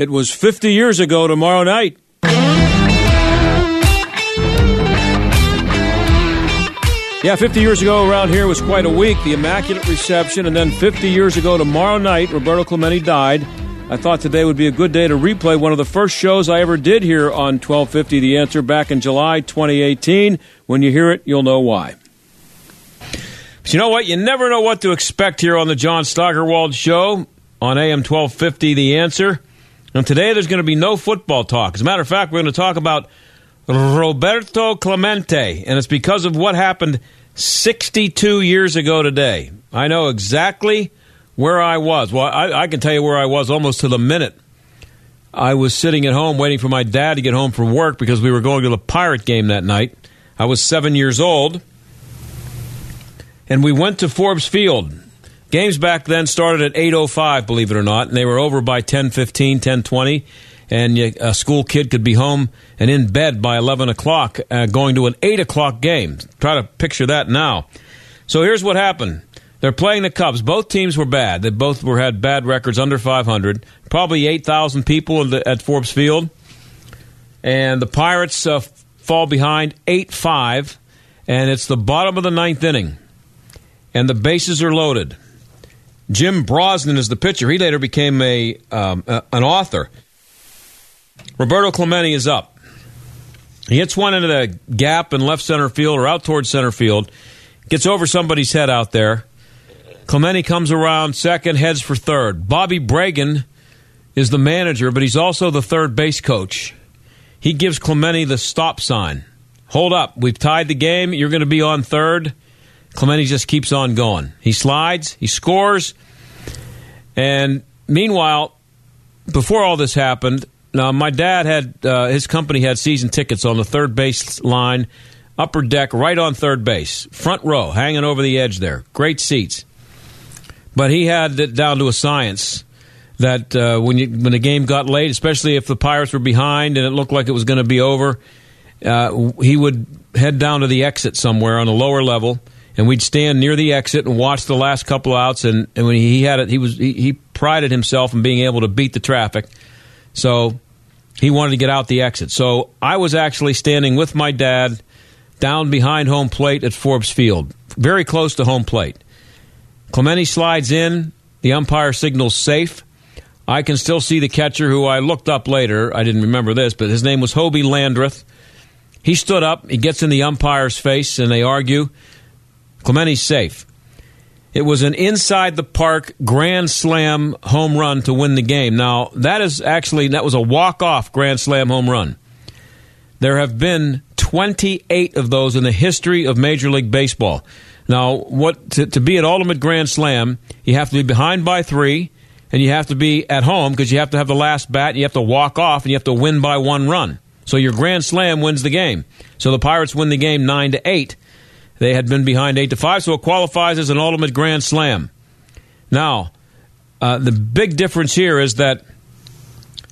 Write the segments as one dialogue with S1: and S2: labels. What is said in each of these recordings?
S1: It was 50 years ago tomorrow night. Yeah, 50 years ago around here was quite a week, the Immaculate Reception, and then 50 years ago tomorrow night, Roberto Clemente died. I thought today would be a good day to replay one of the first shows I ever did here on 1250 The Answer back in July 2018. When you hear it, you'll know why. But you know what? You never know what to expect here on the John Steigerwald Show on AM 1250 The Answer. And today there's going to be no football talk. As a matter of fact, we're going to talk about Roberto Clemente, and it's because of what happened 62 years ago today. I know exactly where I was. Well, I, I, can tell you where I was almost to the minute. I was sitting at home waiting for my dad to get home from work because we were going to the Pirate game that night. I was seven years old, and we went to Forbes Field. Games back then started at 8.05, believe it or not, and they were over by 10.15, 10.20, and a school kid could be home and in bed by 11 o'clock uh, going to an 8 o'clock game. Try to picture that now. So here's what happened. They're playing the Cubs. Both teams were bad. They both were had bad records, under 500. Probably 8,000 people the, at Forbes Field. And the Pirates uh, fall behind 8 5, and it's the bottom of the ninth inning. And the bases are loaded. Jim Brosnan is the pitcher. He later became a, um, a an author. Roberto Clemente is up. He hits one into the gap in left center field or out towards center field. Gets over somebody's head out there. Clemente comes around second, heads for third. Bobby Bragan is the manager, but he's also the third base coach. He gives Clemente the stop sign. Hold up. We've tied the game. You're going to be on third. Clemente just keeps on going. He slides, he scores, and meanwhile, before all this happened, now my dad had uh, his company had season tickets on the third base line, upper deck, right on third base, front row, hanging over the edge there. Great seats, but he had it down to a science that uh, when you when the game got late, especially if the Pirates were behind and it looked like it was going to be over, uh, he would head down to the exit somewhere on the lower level and we'd stand near the exit and watch the last couple outs. And, and when he had it, he was he, he prided himself in being able to beat the traffic. So he wanted to get out the exit. So I was actually standing with my dad down behind home plate at Forbes Field, very close to home plate. Clemente slides in. The umpire signals safe. I can still see the catcher who I looked up later. I didn't remember this, but his name was Hobie Landrith. He stood up. He gets in the umpire's face, and they argue. Clemente's safe. It was an inside the park grand slam home run to win the game. Now, that is actually that was a walk-off grand slam home run. There have been 28 of those in the history of Major League Baseball. Now, what to, to be an ultimate grand slam, you have to be behind by 3 and you have to be at home because you have to have the last bat, you have to walk off and you have to win by one run. So your grand slam wins the game. So the Pirates win the game 9 to 8. They had been behind 8 to 5, so it qualifies as an ultimate grand slam. Now, uh, the big difference here is that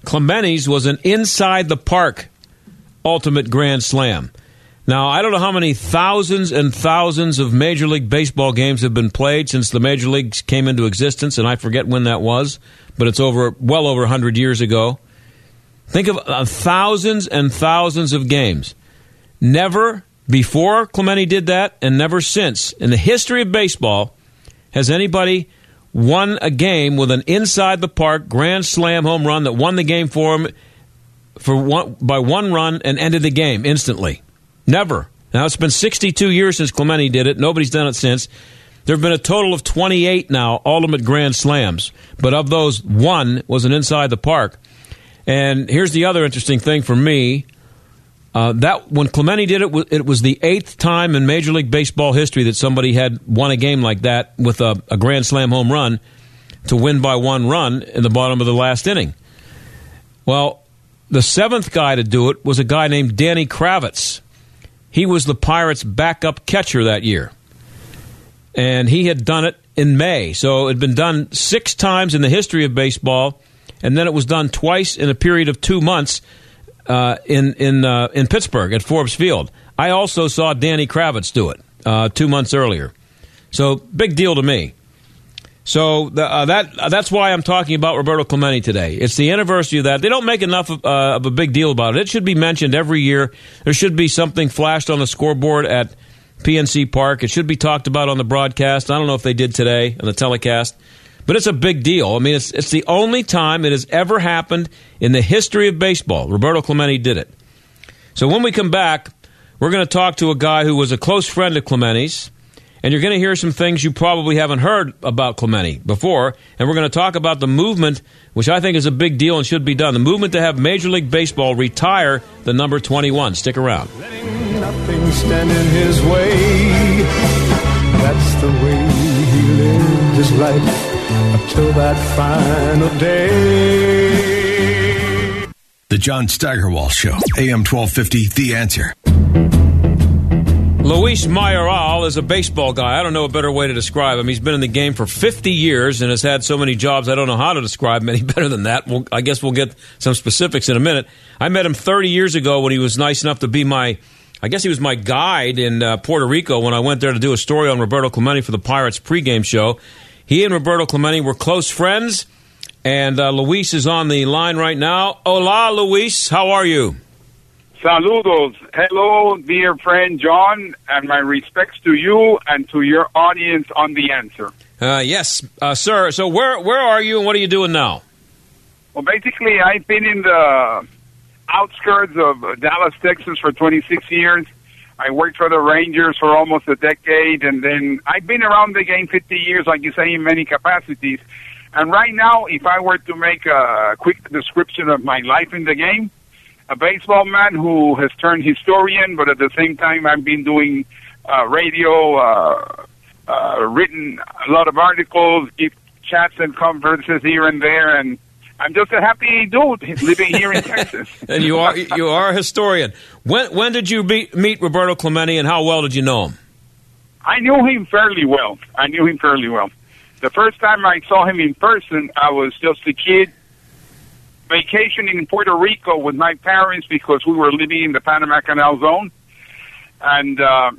S1: Clemente's was an inside the park ultimate grand slam. Now, I don't know how many thousands and thousands of Major League Baseball games have been played since the Major Leagues came into existence, and I forget when that was, but it's over well over 100 years ago. Think of uh, thousands and thousands of games. Never before Clemente did that, and never since in the history of baseball has anybody won a game with an inside the park grand slam home run that won the game for him for one, by one run and ended the game instantly. Never. Now it's been 62 years since Clemente did it. Nobody's done it since. There have been a total of 28 now ultimate grand slams, but of those, one was an inside the park. And here's the other interesting thing for me Uh, that when Clemente did it, it was the eighth time in Major League Baseball history that somebody had won a game like that with a, a grand slam home run to win by one run in the bottom of the last inning. Well, the seventh guy to do it was a guy named Danny Kravitz. He was the Pirates' backup catcher that year. And he had done it in May. So it had been done six times in the history of baseball, and then it was done twice in a period of two months uh, in, in, uh, in Pittsburgh at Forbes Field. I also saw Danny Kravitz do it uh, two months earlier. So big deal to me. So the, uh, that uh, that's why I'm talking about Roberto Clemente today. It's the anniversary of that. They don't make enough of, uh, of, a big deal about it. It should be mentioned every year. There should be something flashed on the scoreboard at PNC Park. It should be talked about on the broadcast. I don't know if they did today on the telecast, but it's a big deal. I mean, it's it's the only time it has ever happened in the history of baseball. Roberto Clemente did it. So when we come back, we're going to talk to a guy who was a close friend of Clemente's and you're going to hear some things you probably haven't heard about Clemente before. And we're going to talk about the movement, which I think is a big deal and should be done. The movement to have Major League Baseball retire the number 21. Stick around.
S2: Letting nothing stand in his way. That's the way he lived his life until that final day.
S3: The John Steigerwald Show, AM 1250, The Answer.
S1: Luis Mayoral is a baseball guy. I don't know a better way to describe him. He's been in the game for 50 years and has had so many jobs. I don't know how to describe him any better than that. We'll, I guess we'll get some specifics in a minute. I met him 30 years ago when he was nice enough to be my, I guess he was my guide in uh, Puerto Rico when I went there to do a story on Roberto Clemente for the Pirates pregame show. He and Roberto Clemente were close friends, and uh, Luis is on the line right now. Hola, Luis. How are you?
S4: Saludos. Hello, dear friend John, and my respects to you and to your audience on the answer.
S1: Uh, yes, uh, sir. So where where are you and what are you doing now?
S4: Well, basically, I've been in the outskirts of Dallas, Texas for 26 years. I worked for the Rangers for almost a decade, and then I've been around the game 50 years, like you say, in many capacities. And right now, if I were to make a quick description of my life in the game, a baseball man who has turned historian, but at the same time, I've been doing uh, radio, uh, uh, written a lot of articles, give chats and conferences here and there, and I'm just a happy dude living here in Texas.
S1: and you are you are a historian. When when did you meet, meet Roberto Clemente, and how well did you know him?
S4: I knew him fairly well. I knew him fairly well. The first time I saw him in person, I was just a kid vacationing in Puerto Rico with my parents because we were living in the Panama Canal Zone, and uh,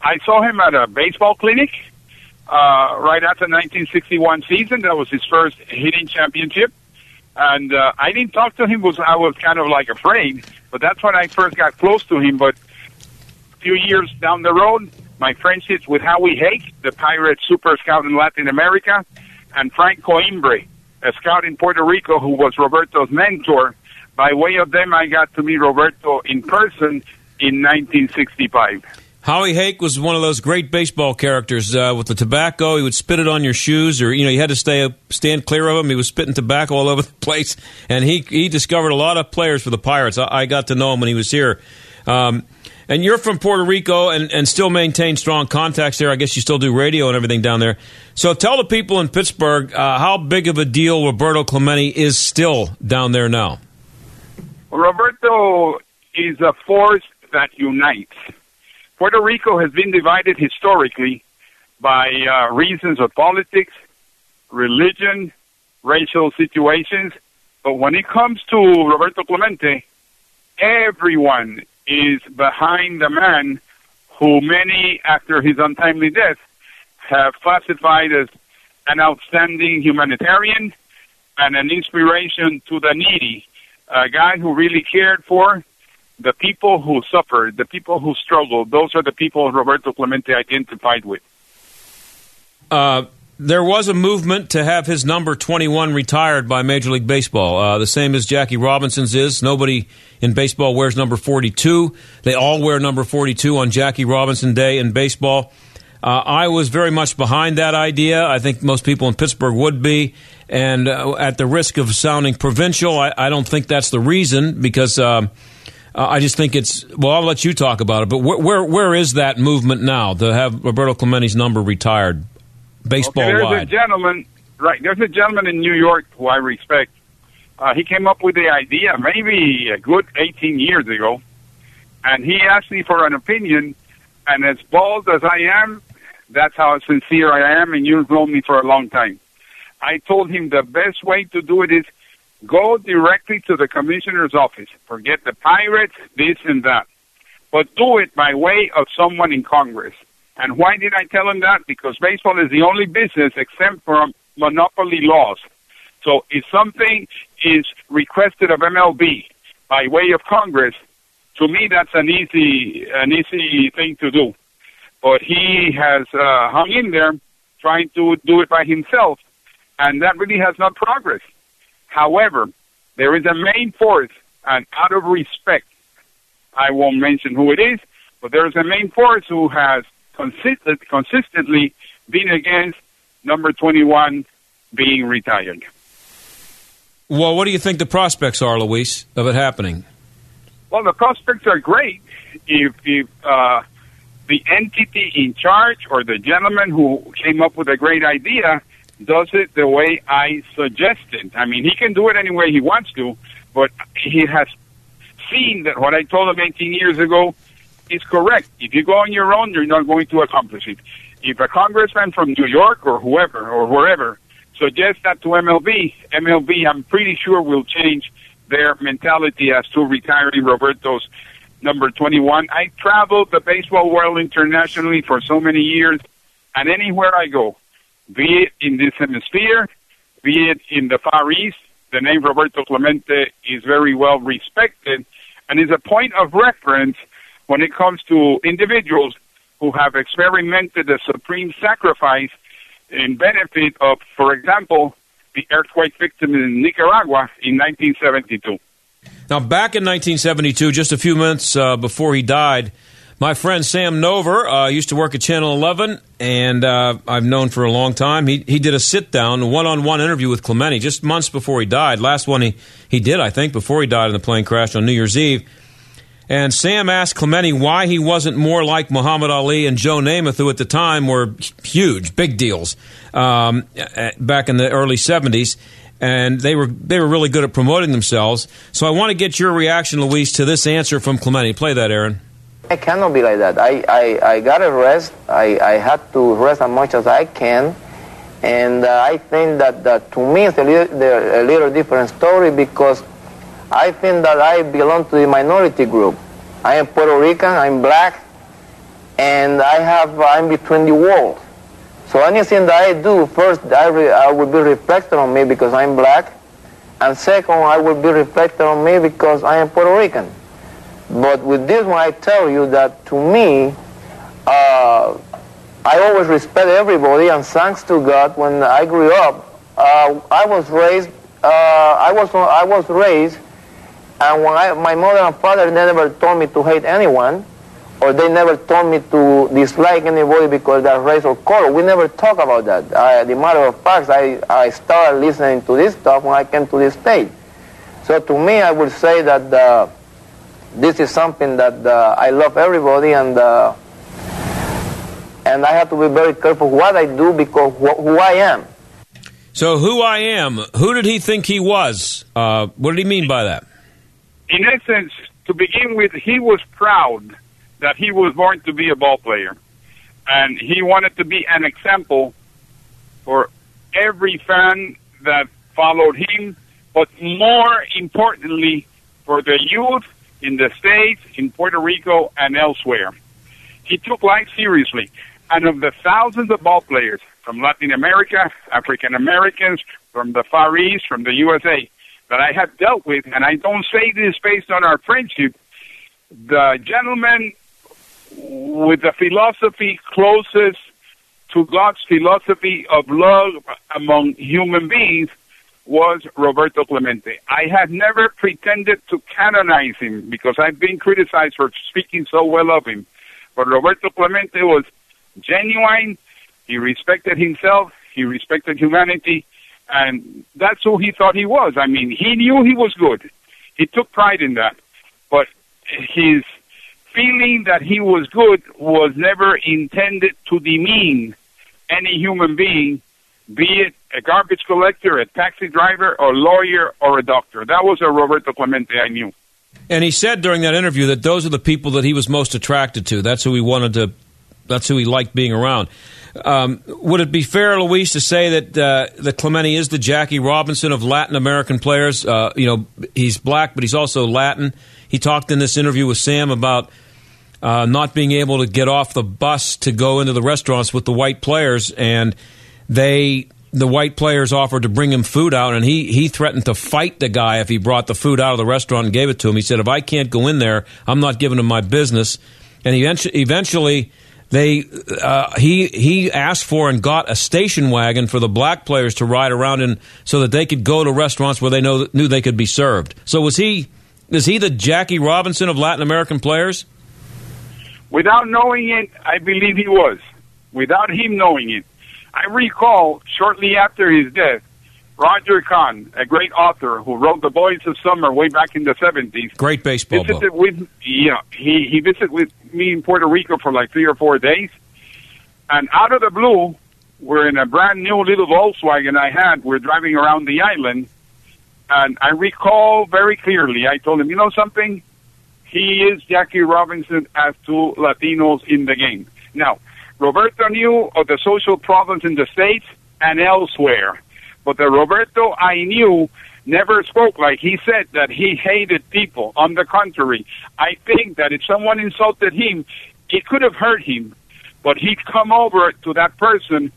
S4: I saw him at a baseball clinic uh, right after the 1961 season. That was his first hitting championship, and uh, I didn't talk to him because I was kind of like afraid. But that's when I first got close to him. But a few years down the road, my friendships with Howie Haak, the Pirate super scout in Latin America, and Frank Coimbre, a scout in Puerto Rico who was Roberto's mentor. By way of them, I got to meet Roberto in person in 1965.
S1: Howie Haak was one of those great baseball characters uh, with the tobacco. He would spit it on your shoes, or you know, you had to stay stand clear of him. He was spitting tobacco all over the place, and he he discovered a lot of players for the Pirates. I, I got to know him when he was here. Um, and you're from Puerto Rico and, and still maintain strong contacts there. I guess you still do radio and everything down there. So tell the people in Pittsburgh uh, how big of a deal Roberto Clemente is still down there now.
S4: Roberto is a force that unites. Puerto Rico has been divided historically by uh, reasons of politics, religion, racial situations. But when it comes to Roberto Clemente, everyone is behind the man who many, after his untimely death, have classified as an outstanding humanitarian and an inspiration to the needy, a guy who really cared for the people who suffered, the people who struggled. Those are the people Roberto Clemente identified with.
S1: Uh, there was a movement to have his number 21 retired by Major League Baseball, uh, the same as Jackie Robinson's is. Nobody in baseball wears number 42. They all wear number 42 on Jackie Robinson Day in baseball. Uh, I was very much behind that idea. I think most people in Pittsburgh would be. And uh, at the risk of sounding provincial, I, I, don't think that's the reason because. Um, Uh, I just think it's well. I'll let you talk about it. But where where, where is that movement now to have Roberto Clemente's number retired, baseball
S4: okay, there's
S1: wide?
S4: a gentleman, right? There's a gentleman in New York who I respect. Uh, he came up with the idea maybe a good 18 years ago, and he asked me for an opinion. And as bald as I am, that's how sincere I am, and you've known me for a long time. I told him the best way to do it is go directly to the commissioner's office. Forget the pirates, this and that. But do it by way of someone in Congress. And why did I tell him that? Because baseball is the only business exempt from monopoly laws. So if something is requested of MLB by way of Congress, to me that's an easy an easy thing to do. But he has uh, hung in there trying to do it by himself, and that really has not progressed. However, there is a main force, and out of respect, I won't mention who it is, but there is a main force who has consistent, consistently been against number 21 being retired.
S1: Well, what do you think the prospects are, Luis, of it happening?
S4: Well, the prospects are great if, if uh, the entity in charge or the gentleman who came up with a great idea does it the way I suggested. I mean, he can do it any way he wants to, but he has seen that what I told him 18 years ago is correct. If you go on your own, you're not going to accomplish it. If a congressman from New York or whoever or wherever suggests that to MLB, MLB, I'm pretty sure will change their mentality as to retiring Roberto's number 21. I traveled the baseball world internationally for so many years, and anywhere I go, be it in this hemisphere, be it in the Far East, the name Roberto Clemente is very well respected and is a point of reference when it comes to individuals who have experimented the supreme sacrifice in benefit of, for example, the earthquake victims in Nicaragua in 1972.
S1: Now, back in 1972, just a few months uh, before he died, my friend Sam Nover uh, used to work at Channel 11, and uh, I've known for a long time. He he did a sit down, one on one interview with Clemente just months before he died. Last one he, he did, I think, before he died in the plane crash on New Year's Eve. And Sam asked Clemente why he wasn't more like Muhammad Ali and Joe Namath, who at the time were huge, big deals um, back in the early 70s. And they were they were really good at promoting themselves. So I want to get your reaction, Luis, to this answer from Clemente. Play that, Aaron.
S5: I cannot be like that. I, I, I got to rest. I, I had to rest as much as I can. And uh, I think that, that to me it's a little, a little different story because I think that I belong to the minority group. I am Puerto Rican, I'm black, and I have, I'm between the worlds. So anything that I do, first I, re, I will be reflected on me because I'm black, and second I will be reflected on me because I am Puerto Rican. But with this one, I tell you that to me, uh, I always respect everybody, and thanks to God, when I grew up, uh, I was raised. Uh, I was I was raised, and when I, my mother and father never told me to hate anyone, or they never told me to dislike anybody because they're race or color. We never talk about that. I, the matter of fact, I, I started listening to this stuff when I came to this state. So to me, I would say that this is something that uh, I love everybody and uh, and I have to be very careful what I do because wh- who I am.
S1: So who I am? Who did he think he was? Uh, what did he mean by that?
S4: In essence, to begin with, he was proud that he was born to be a ball player, and he wanted to be an example for every fan that followed him, but more importantly, for the youth in the States, in Puerto Rico, and elsewhere. He took life seriously. And of the thousands of ball players from Latin America, African Americans, from the Far East, from the USA, that I have dealt with, and I don't say this based on our friendship, the gentleman with the philosophy closest to God's philosophy of love among human beings was Roberto Clemente. I have never pretended to canonize him because I've been criticized for speaking so well of him. But Roberto Clemente was genuine. He respected himself. He respected humanity. And that's who he thought he was. I mean, he knew he was good. He took pride in that. But his feeling that he was good was never intended to demean any human being, be it a garbage collector, a taxi driver, or lawyer, or a doctor. That was a Roberto Clemente I knew.
S1: And he said during that interview that those are the people that he was most attracted to. That's who he wanted to. That's who he liked being around. Um, would it be fair, Luis, to say that uh, that Clemente is the Jackie Robinson of Latin American players? Uh, you know, he's black, but he's also Latin. He talked in this interview with Sam about uh, not being able to get off the bus to go into the restaurants with the white players, and they the white players offered to bring him food out, and he he threatened to fight the guy if he brought the food out of the restaurant and gave it to him. He said, "If I can't go in there, I'm not giving him my business." And eventually, eventually they uh, he he asked for and got a station wagon for the black players to ride around in, so that they could go to restaurants where they know, knew they could be served. So was he is he the Jackie Robinson of Latin American players?
S4: Without knowing it, I believe he was. Without him knowing it, I recall shortly after his death, Roger Kahn, a great author who wrote The Boys of Summer way back in the seventies,
S1: Great baseball
S4: visited
S1: book.
S4: with yeah he he visited with me in Puerto Rico for like three or four days, and out of the blue, we're in a brand new little Volkswagen I had. We're driving around the island, and I recall very clearly. I told him, you know something, he is Jackie Robinson as two Latinos in the game. Now, Roberto knew of the social problems in the states and elsewhere, but the Roberto I knew never spoke like he said that he hated people. On the contrary, I think that if someone insulted him, it could have hurt him, but he'd come over to that person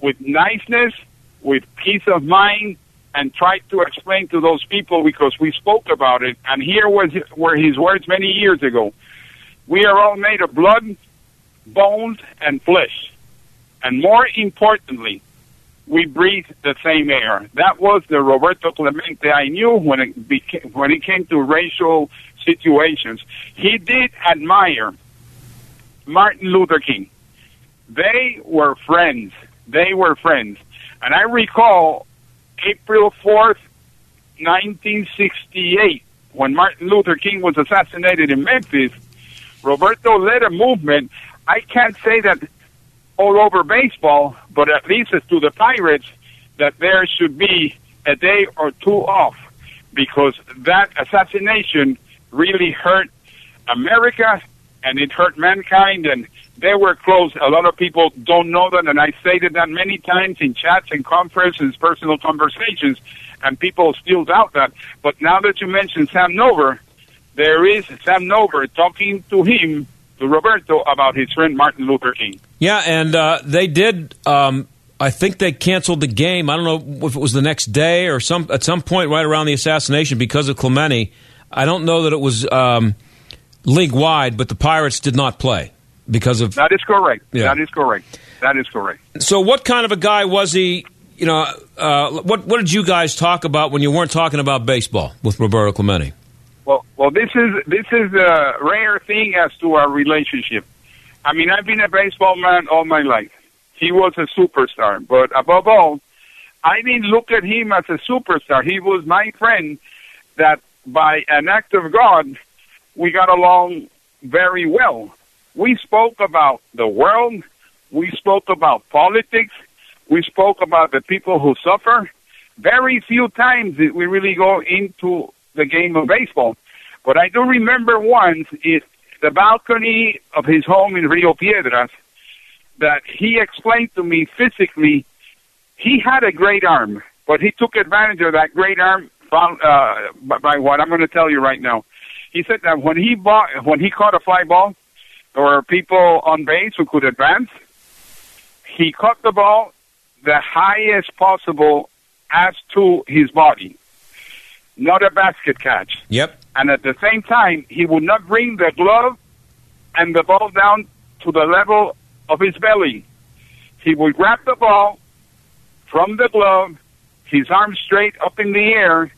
S4: with niceness, with peace of mind, and tried to explain to those people because we spoke about it. And here was were his words many years ago. We are all made of blood, bones, and flesh. And more importantly, we breathe the same air. That was the Roberto Clemente I knew when it became, when it came to racial situations. He did admire Martin Luther King. They were friends. They were friends. And I recall April 4th, 1968, when Martin Luther King was assassinated in Memphis, Roberto led a movement. I can't say that all over baseball, but at least as to the Pirates, that there should be a day or two off because that assassination really hurt America and it hurt mankind and they were close. A lot of people don't know that and I stated that many times in chats and conferences, personal conversations, and people still doubt that. But now that you mentioned Sam Nover, there is Sam Nover talking to him, to Roberto, about his friend Martin Luther King.
S1: Yeah, and uh, they did. Um, I think they canceled the game. I don't know if it was the next day or some at some point right around the assassination because of Clemente. I don't know that it was um, league wide, but the Pirates did not play because of.
S4: That is correct.
S1: Yeah.
S4: That is correct. That is correct.
S1: So, what kind of a guy was he? You know, uh, what what did you guys talk about when you weren't talking about baseball with Roberto Clemente?
S4: Well, well, this is this is a rare thing as to our relationship. I mean, I've been a baseball man all my life. He was a superstar, but above all, I didn't look at him as a superstar. He was my friend that, by an act of God, we got along very well. We spoke about the world. We spoke about politics. We spoke about the people who suffer. Very few times did we really go into the game of baseball. But I do remember once in the balcony of his home in Rio Piedras that he explained to me physically he had a great arm, but he took advantage of that great arm uh, by, by what I'm going to tell you right now. He said that when he bought, when he caught a fly ball, there were people on base who could advance. He caught the ball the highest possible as to his body, not a basket catch.
S1: Yep.
S4: And at the same time, he would not bring the glove and the ball down to the level of his belly. He would grab the ball from the glove, his arm straight up in the air,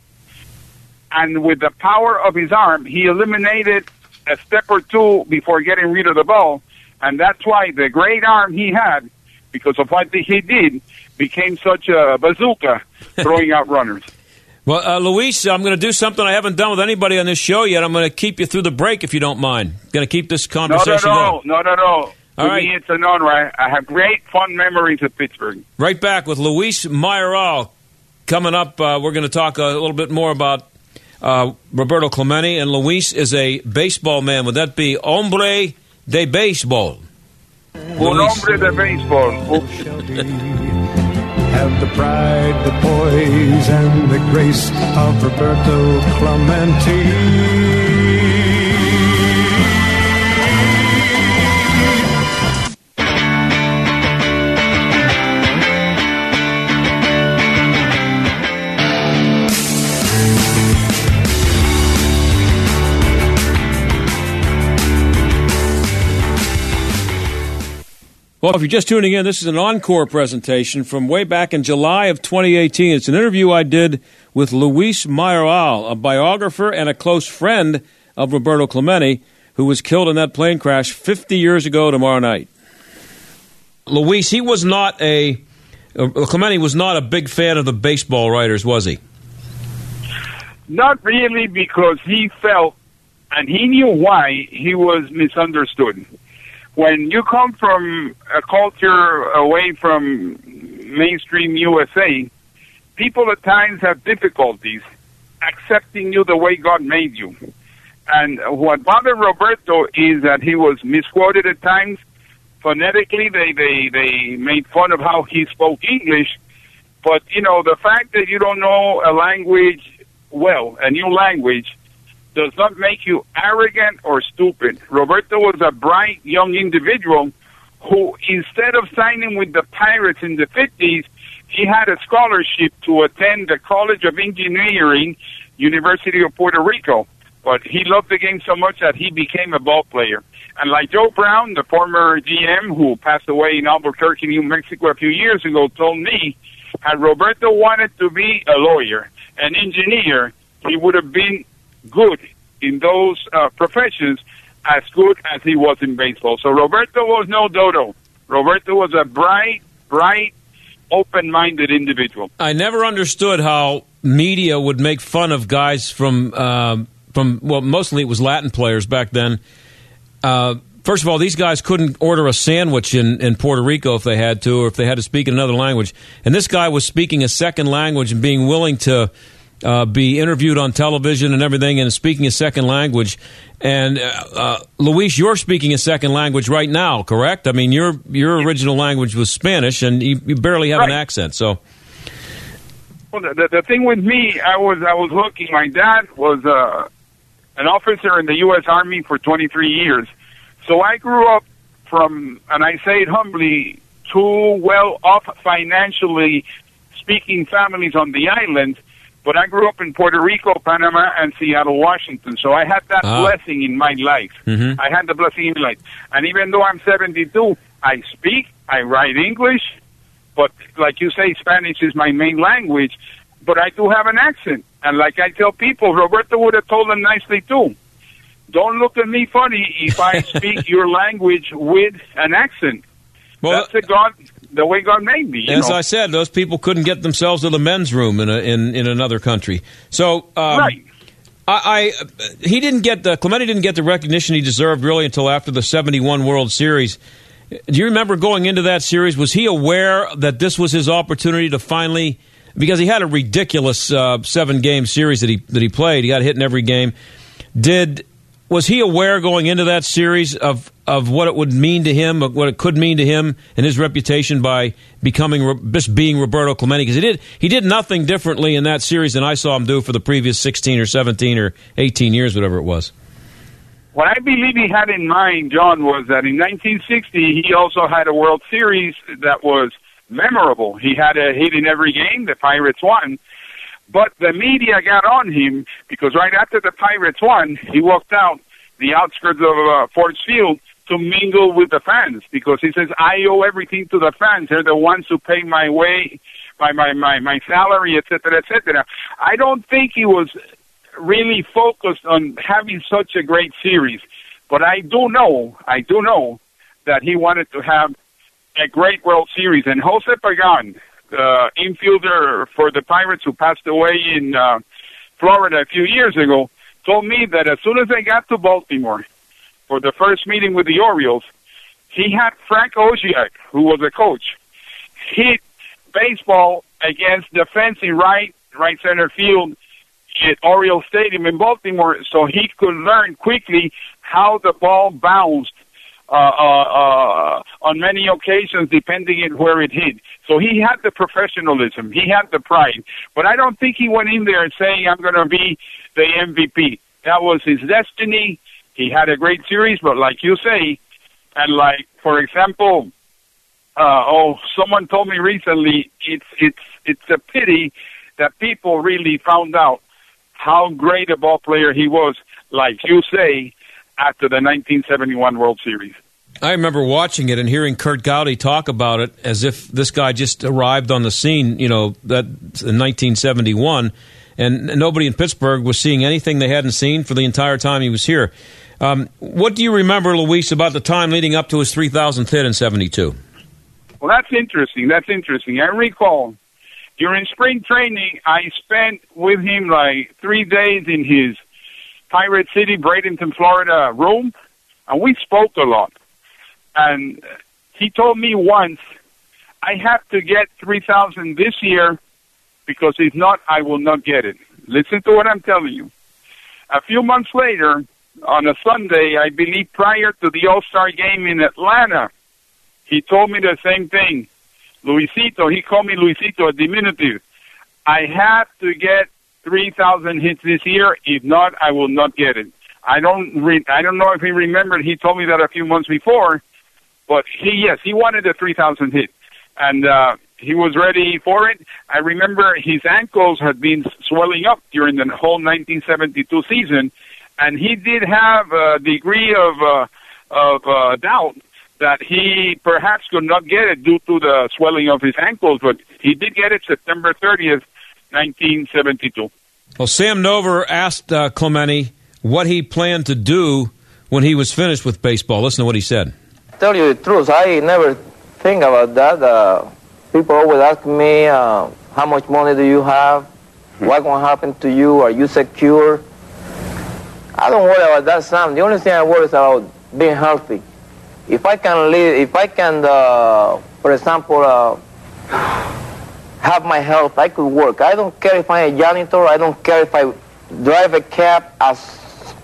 S4: and with the power of his arm, he eliminated a step or two before getting rid of the ball. And that's why the great arm he had, because of what he did, became such a bazooka throwing out runners.
S1: Well, uh, Luis, I'm going to do something I haven't done with anybody on this show yet. I'm going to keep you through the break if you don't mind. Going to keep this
S4: No, no,
S1: conversation
S4: no,
S1: going.
S4: no, no, no.
S1: All
S4: to
S1: right.
S4: me, it's an honor. I, I have great fun memories of Pittsburgh.
S1: Right back with Luis Mayoral. Coming up, uh, we're going to talk a little bit more about uh, Roberto Clemente. And Luis is a baseball man. Would that be hombre de baseball?
S4: Un
S1: Luis.
S4: hombre de béisbol.
S2: Have the pride, the poise, and the grace of Roberto Clemente.
S1: Well, if you're just tuning in, this is an encore presentation from way back in July of 2018. It's an interview I did with Luis Mayoral, a biographer and a close friend of Roberto Clemente, who was killed in that plane crash 50 years ago tomorrow night. Luis, he was not a. Uh, Clemente was not a big fan of the baseball writers, was he?
S4: Not really, because he felt, and he knew why, he was misunderstood. When you come from a culture away from mainstream USA, people at times have difficulties accepting you the way God made you. And what bothered Roberto is that he was misquoted at times. Phonetically, they, they, they made fun of how he spoke English. But, you know, the fact that you don't know a language well, a new language, does not make you arrogant or stupid. Roberto was a bright young individual who, instead of signing with the Pirates in the 50s, he had a scholarship to attend the College of Engineering, University of Puerto Rico. But he loved the game so much that he became a ball player. And like Joe Brown, the former GM who passed away in Albuquerque, New Mexico a few years ago, told me, had Roberto wanted to be a lawyer, an engineer, he would have been good in those uh, professions as good as he was in baseball. So Roberto was no dodo. Roberto was a bright, bright, open-minded individual.
S1: I never understood how media would make fun of guys from um from well, mostly it was Latin players back then. Uh, first of all, these guys couldn't order a sandwich in, in Puerto Rico if they had to, or if they had to speak in another language. And this guy was speaking a second language and being willing to uh, be interviewed on television and everything, and speaking a second language. And uh, uh, Luis, you're speaking a second language right now, correct? I mean, your your original language was Spanish, and you, you barely have an accent. So.
S4: Well, the, the, the thing with me, I was I was looking. My dad was uh, an officer in the U.S. Army for 23 years, so I grew up from, and I say it humbly, two well-off financially speaking families on the island. But I grew up in Puerto Rico, Panama, and Seattle, Washington. So I had that
S1: Ah.
S4: blessing in my life.
S1: Mhm.
S4: I had the blessing in my life. And even though I'm 72, I speak, I write English, but like you say, Spanish is my main language. But I do have an accent, and like I tell people, Roberto would have told them nicely too. Don't look at me funny if I speak your language with an accent.
S1: Well,
S4: That's the God, the way God made me.
S1: As
S4: know?
S1: I said, those people couldn't get themselves to the men's room in a, in, in another country. So, um,
S4: right.
S1: I, I he didn't get the Clemente didn't get the recognition he deserved really until after the '71 World Series. Do you remember going into that series? Was he aware that this was his opportunity to finally? Because he had a ridiculous uh, seven game series that he that he played. He got hit in every game. Did was he aware going into that series of of what it would mean to him, what it could mean to him and his reputation by becoming just being Roberto Clemente? Because he did he did nothing differently in that series than I saw him do for the previous sixteen or seventeen or eighteen years, whatever it was.
S4: What I believe he had in mind, John, was that in 1960 he also had a World Series that was memorable. He had a hit in every game. The Pirates won. But the media got on him because right after the Pirates won, he walked out the outskirts of uh, Forbes Field to mingle with the fans because he says, I owe everything to the fans. They're the ones who pay my way, my, my, my, my salary, et cetera, et cetera. I don't think he was really focused on having such a great series. But I do know, I do know that he wanted to have a great World Series. And Jose Pagan, the infielder for the Pirates who passed away in uh, Florida a few years ago, told me that as soon as they got to Baltimore for the first meeting with the Orioles, he had Frank Oceak, who was a coach, hit baseball against the fence in right right center field at Oriole Stadium in Baltimore, so he could learn quickly how the ball bounced uh, uh, uh, on many occasions, depending on where it hit. So he had the professionalism, he had the pride, but I don't think he went in there saying, "I'm going to be the MVP." That was his destiny. He had a great series, but like you say, and like for example, uh, oh, someone told me recently, it's it's it's a pity that people really found out how great a ball player he was, like you say, after the 1971 World Series.
S1: I remember watching it and hearing Curt Gowdy talk about it as if this guy just arrived on the scene, you know, that in 1971, and nobody in Pittsburgh was seeing anything they hadn't seen for the entire time he was here. Um, what do you remember, Luis, about the time leading up to his 3,000th hit in 72?
S4: Well, that's interesting. That's interesting. I recall during spring training, I spent with him like three days in his Pirate City, Bradenton, Florida room, and we spoke a lot. And he told me once, I have to get 3,000 this year because if not, I will not get it. Listen to what I'm telling you. A few months later, on a Sunday, I believe prior to the All-Star game in Atlanta, he told me the same thing. Luisito, he called me Luisito, a diminutive. I have to get 3,000 hits this year. If not, I will not get it. I don't re- I don't know if he remembered. He told me that a few months before, but he yes, he wanted the 3,000 hit, and uh, he was ready for it. I remember his ankles had been swelling up during the whole 1972 season, and he did have a degree of uh, of uh, doubt that he perhaps could not get it due to the swelling of his ankles, but he did get it September 30th, 1972.
S1: Well, Sam Nover asked uh, Clemente what he planned to do when he was finished with baseball. Listen to what he said.
S5: Tell you the truth, I never think about that. Uh, people always ask me, uh, how much money do you have? What's going to happen to you? Are you secure? I don't worry about that, Sam. The only thing I worry is about being healthy if I can live, if I can, uh, for example, uh, have my health, I could work. I don't care if I'm a janitor. I don't care if I drive a cab. As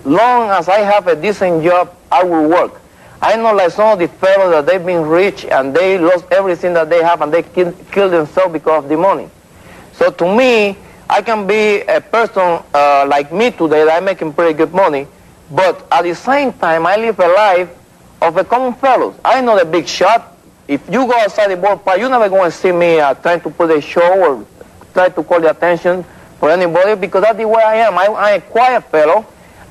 S5: long as I have a decent job, I will work. I know like some of the fellows that they've been rich and they lost everything that they have and they kill, kill themselves because of the money. So to me, I can be a person uh, like me today that I'm making pretty good money, but at the same time, I live a life of a common fellow. I know the big shot. If you go outside the ballpark, you're never going to see me uh, trying to put a show or try to call the attention for anybody because that's the way I am. I, I'm a quiet fellow,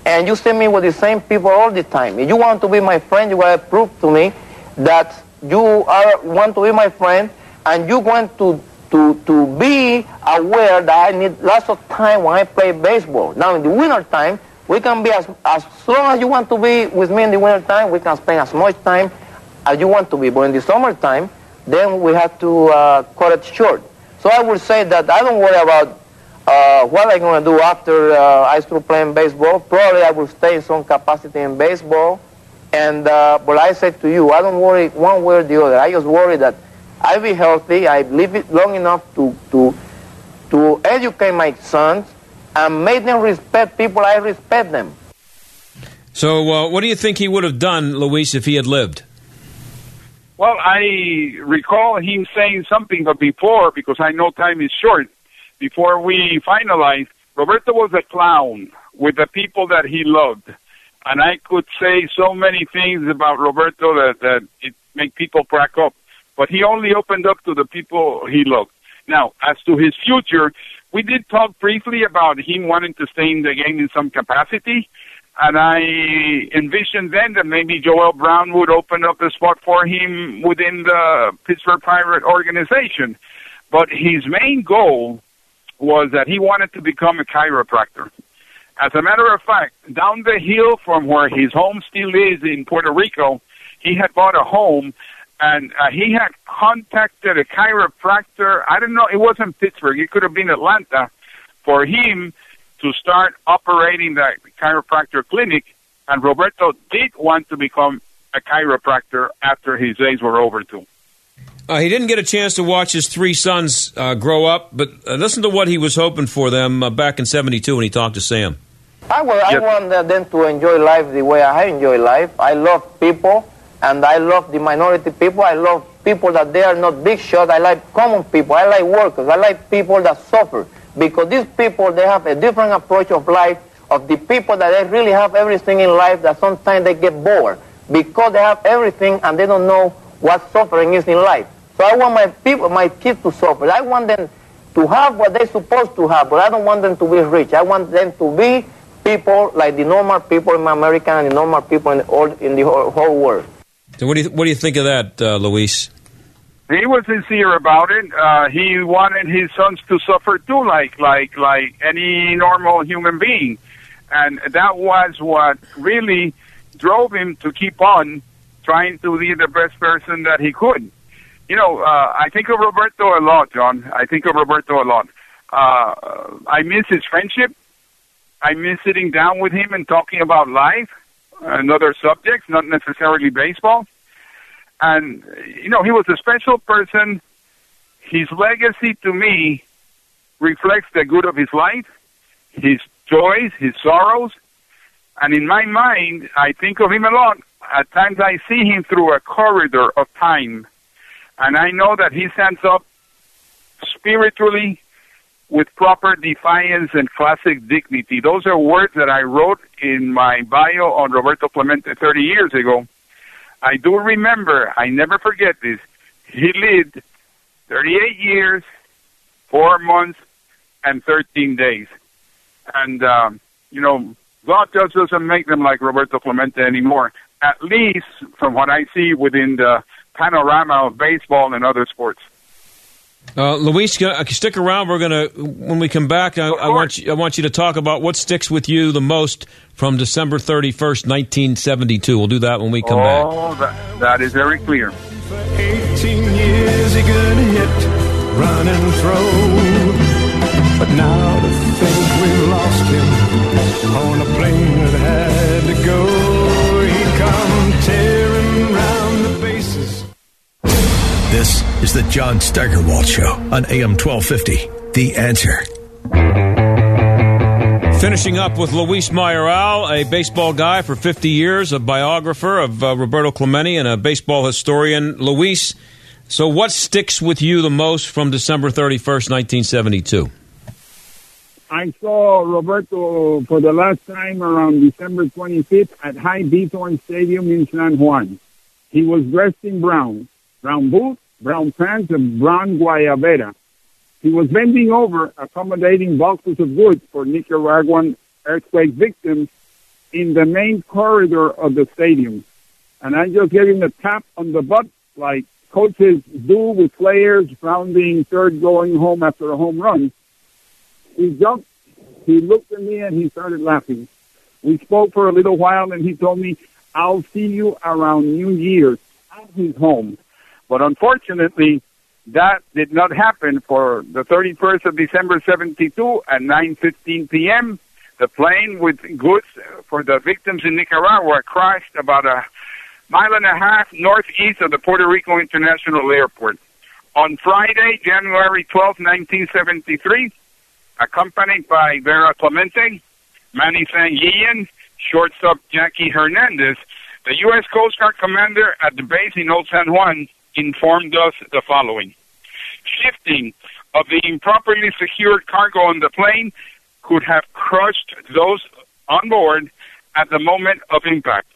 S5: and you see me with the same people all the time. If you want to be my friend, you got to prove to me that you are want to be my friend, and you want to to to be aware that I need lots of time when I play baseball. Now in the winter time, we can be as, as long as you want to be with me in the winter time, we can spend as much time as you want to be. But in the summertime, then we have to uh, cut it short. So I would say that I don't worry about uh, what I'm going to do after uh, I stop playing baseball. Probably I will stay in some capacity in baseball. And uh, but I said to you, I don't worry one way or the other. I just worry that I be healthy. I live it long enough to to to educate my sons and make them respect people, I respect them.
S1: So, uh, what do you think he would have done, Luis, if he had lived?
S4: Well, I recall him saying something, but before, because I know time is short, before we finalize, Roberto was a clown with the people that he loved. And I could say so many things about Roberto that, that it make people crack up. But he only opened up to the people he loved. Now, as to his future, we did talk briefly about him wanting to stay in the game in some capacity, and I envisioned then that maybe Joe Brown would open up a spot for him within the Pittsburgh Pirate organization. But his main goal was that he wanted to become a chiropractor. As a matter of fact, down the hill from where his home still is in Puerto Rico, he had bought a home and uh, he had contacted a chiropractor. I don't know. It wasn't Pittsburgh. It could have been Atlanta for him to start operating that chiropractor clinic. And Roberto did want to become a chiropractor after his days were over too.
S1: Uh, he didn't get a chance to watch his three sons uh, grow up, but uh, listen to what he was hoping for them uh, back in '72 when he talked to Sam.
S5: I, well, I
S4: Yes.
S5: want them to enjoy life the way I enjoy life. I love people, and I love the minority people. I love people that they are not big shots. I like common people. I like workers. I like people that suffer. Because these people, they have a different approach of life of the people that they really have everything in life that sometimes they get bored because they have everything and they don't know what suffering is in life. So I want my people, my kids to suffer. I want them to have what they're supposed to have, but I don't want them to be rich. I want them to be people like the normal people in America and the normal people in the, in the whole, whole world.
S1: What do you what do you think of that, uh, Luis?
S4: He was sincere about it. Uh, he wanted his sons to suffer too, like like like any normal human being, and that was what really drove him to keep on trying to be the best person that he could. You know, uh, I think of Roberto a lot, John. I think of Roberto a lot. Uh, I miss his friendship. I miss sitting down with him and talking about life and other subjects, not necessarily baseball. And, you know, he was a special person. His legacy to me reflects the good of his life, his joys, his sorrows. And in my mind, I think of him a lot. At times I see him through a corridor of time. And I know that he stands up spiritually with proper defiance and classic dignity. Those are words that I wrote in my bio on Roberto Clemente 30 years ago. I do remember, I never forget this. He lived 38 years, 4 months, and 13 days. And, um, you know, God just doesn't make them like Roberto Clemente anymore, at least from what I see within the panorama of baseball and other sports.
S1: Uh, Luis, stick around. We're gonna when we come back. I, I want you, I want you to talk about what sticks with you the most from December thirty first, nineteen seventy two. We'll do that when we come back.
S4: oh, that, that is very clear.
S2: For 18 years he could hit, run and throw. But now to think we've lost him on a plane that had to go. He'd come
S3: This is the John Steigerwald Show on AM 1250. The answer.
S1: Finishing up with Luis Mayoral, a baseball guy for 50 years, a biographer of uh, Roberto Clemente, and a baseball historian. Luis, so what sticks with you the most from December 31st, 1972?
S6: I saw Roberto for the last time around December 25th at Hiram Bithorn Stadium in San Juan. He was dressed in brown, brown boots, brown pants, and brown guayabera. He was bending over, accommodating boxes of goods for Nicaraguan earthquake victims in the main corridor of the stadium. And I just gave him a tap on the butt like coaches do with players rounding third going home after a home run. He jumped, he looked at me and he started laughing. We spoke for a little while and he told me, I'll see you around New Year's at his home.
S4: But unfortunately, that did not happen for the 31st of December 72 at 9:15 p.m. The plane with goods for the victims in Nicaragua crashed about a mile and a half northeast of the Puerto Rico International Airport. On Friday, January 12, 1973, accompanied by Vera Clemente, Manny Sanguillen, shortstop Jackie Hernandez, the U.S. Coast Guard commander at the base in Old San Juan informed us the following. Shifting of the improperly secured cargo on the plane could have crushed those on board at the moment of impact.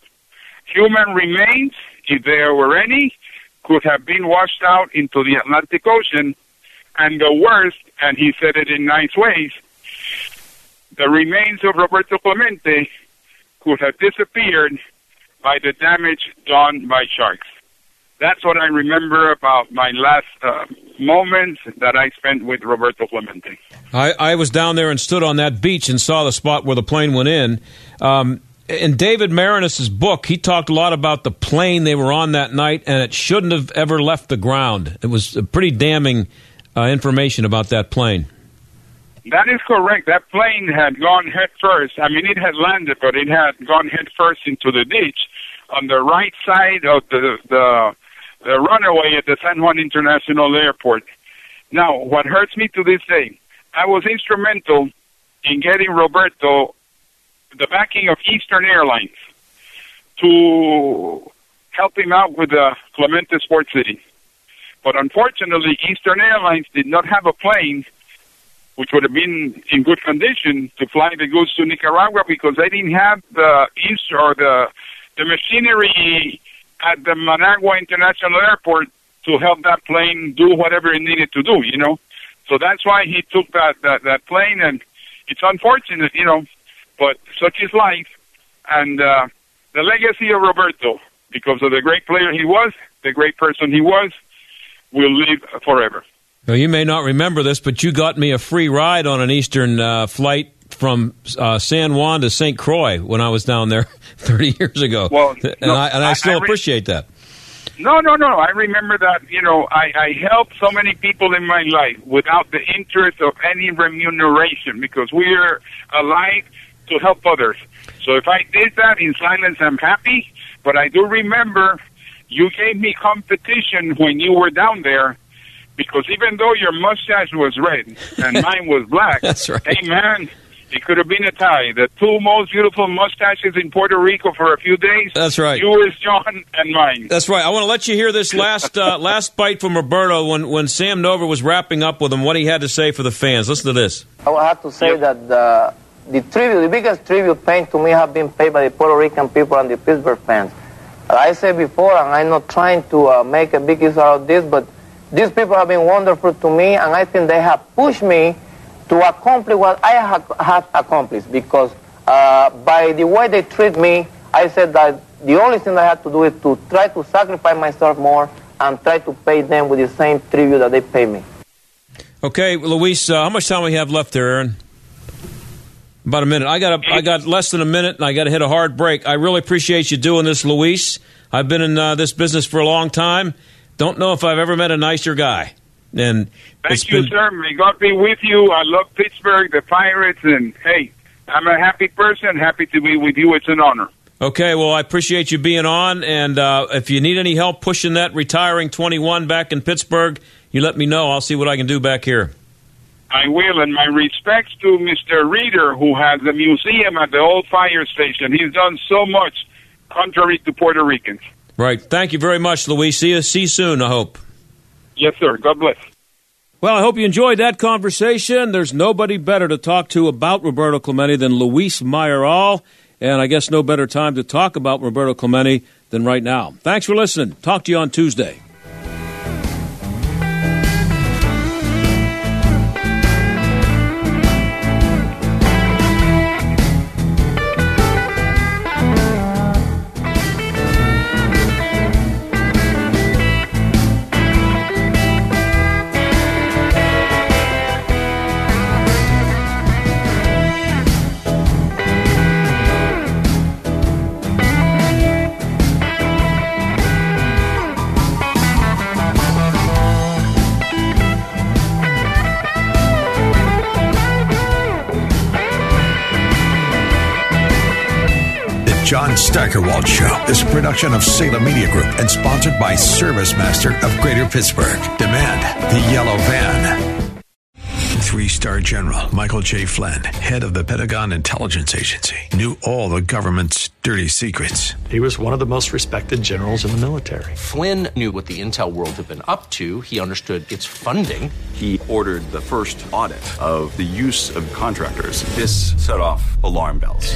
S4: Human remains, if there were any, could have been washed out into the Atlantic Ocean. And the worst, and he said it in nice ways, the remains of Roberto Clemente could have disappeared by the damage done by sharks. That's what I remember about my last uh, moments that I spent with Roberto Clemente.
S1: I, I was down there and stood on that beach and saw the spot where the plane went in. Um, in David Maraniss' book, he talked a lot about the plane they were on that night, and it shouldn't have ever left the ground. It was pretty damning uh, information about that plane.
S4: That is correct. That plane had gone head first. I mean, it had landed, but it had gone head first into the ditch on the right side of the the, the runaway at the San Juan International Airport. Now, what hurts me to this day, I was instrumental in getting Roberto the backing of Eastern Airlines to help him out with the Clemente Sports City. But unfortunately, Eastern Airlines did not have a plane which would have been in good condition to fly the goods to Nicaragua because they didn't have the east or the the machinery at the Managua International Airport to help that plane do whatever it needed to do, you know. So that's why he took that that, that plane, and it's unfortunate, you know, but such is life, and uh, the legacy of Roberto, because of the great player he was, the great person he was, will live forever.
S1: Well, you may not remember this, but you got me a free ride on an Eastern uh, flight from uh, San Juan to St. Croix when I was down there 30 years ago.
S4: Well,
S1: and,
S4: no,
S1: I, and I still
S4: I re-
S1: appreciate that.
S4: No, no, no. I remember that, you know, I, I helped so many people in my life without the interest of any remuneration because we're alive to help others. So if I did that in silence, I'm happy. But I do remember you gave me competition when you were down there because even though your mustache was red and mine was black,
S1: That's right.
S4: hey man, it could have been a tie. The two most beautiful mustaches in Puerto Rico for a few days.
S1: That's right.
S4: Yours, John, and mine.
S1: That's right. I want to let you hear this last uh, last bite from Roberto when, when Sam Nover was wrapping up with him, what he had to say for the fans. Listen to this.
S5: I will have to say that the, the tribute, the biggest tribute paid to me have been paid by the Puerto Rican people and the Pittsburgh fans. I said before, and I'm not trying to uh, make a big issue out of this, but these people have been wonderful to me, and I think they have pushed me to accomplish what I have, have accomplished because uh, by the way they treat me, I said that the only thing I had to do is to try to sacrifice myself more and try to pay them with the same tribute that they pay me.
S1: Okay, Luis, uh, how much time we have left there, Aaron? About a minute. I got a, I got less than a minute, and I got to hit a hard break. I really appreciate you doing this, Luis. I've been in uh, this business for a long time. Don't know if I've ever met a nicer guy. And
S4: Thank you,
S1: been,
S4: sir. May God be with you. I love Pittsburgh, the Pirates, and hey, I'm a happy person. Happy to be with you. It's an honor.
S1: Okay, well, I appreciate you being on. And uh, if you need any help pushing that retiring 21 back in Pittsburgh, you let me know. I'll see what I can do back here.
S4: I will, and my respects to Mr. Rieder, who has the museum at the old fire station. He's done so much contrary to Puerto Ricans.
S1: Right. Thank you very much, Luis. See you, see you soon, I hope.
S4: Yes, sir. God bless.
S1: Well, I hope you enjoyed that conversation. There's nobody better to talk to about Roberto Clemente than Luis Mayoral. And I guess no better time to talk about Roberto Clemente than right now. Thanks for listening. Talk to you on Tuesday.
S3: John Steigerwald Show is a production of Salem Media Group and sponsored by Service Master of Greater Pittsburgh. Demand the yellow van. Three star general Michael J. Flynn, head of the Pentagon Intelligence Agency, knew all the government's dirty secrets.
S7: He was one of the most respected generals in the military.
S8: Flynn knew what the intel world had been up to. He understood its funding.
S9: He ordered the first audit of the use of contractors. This set off alarm bells.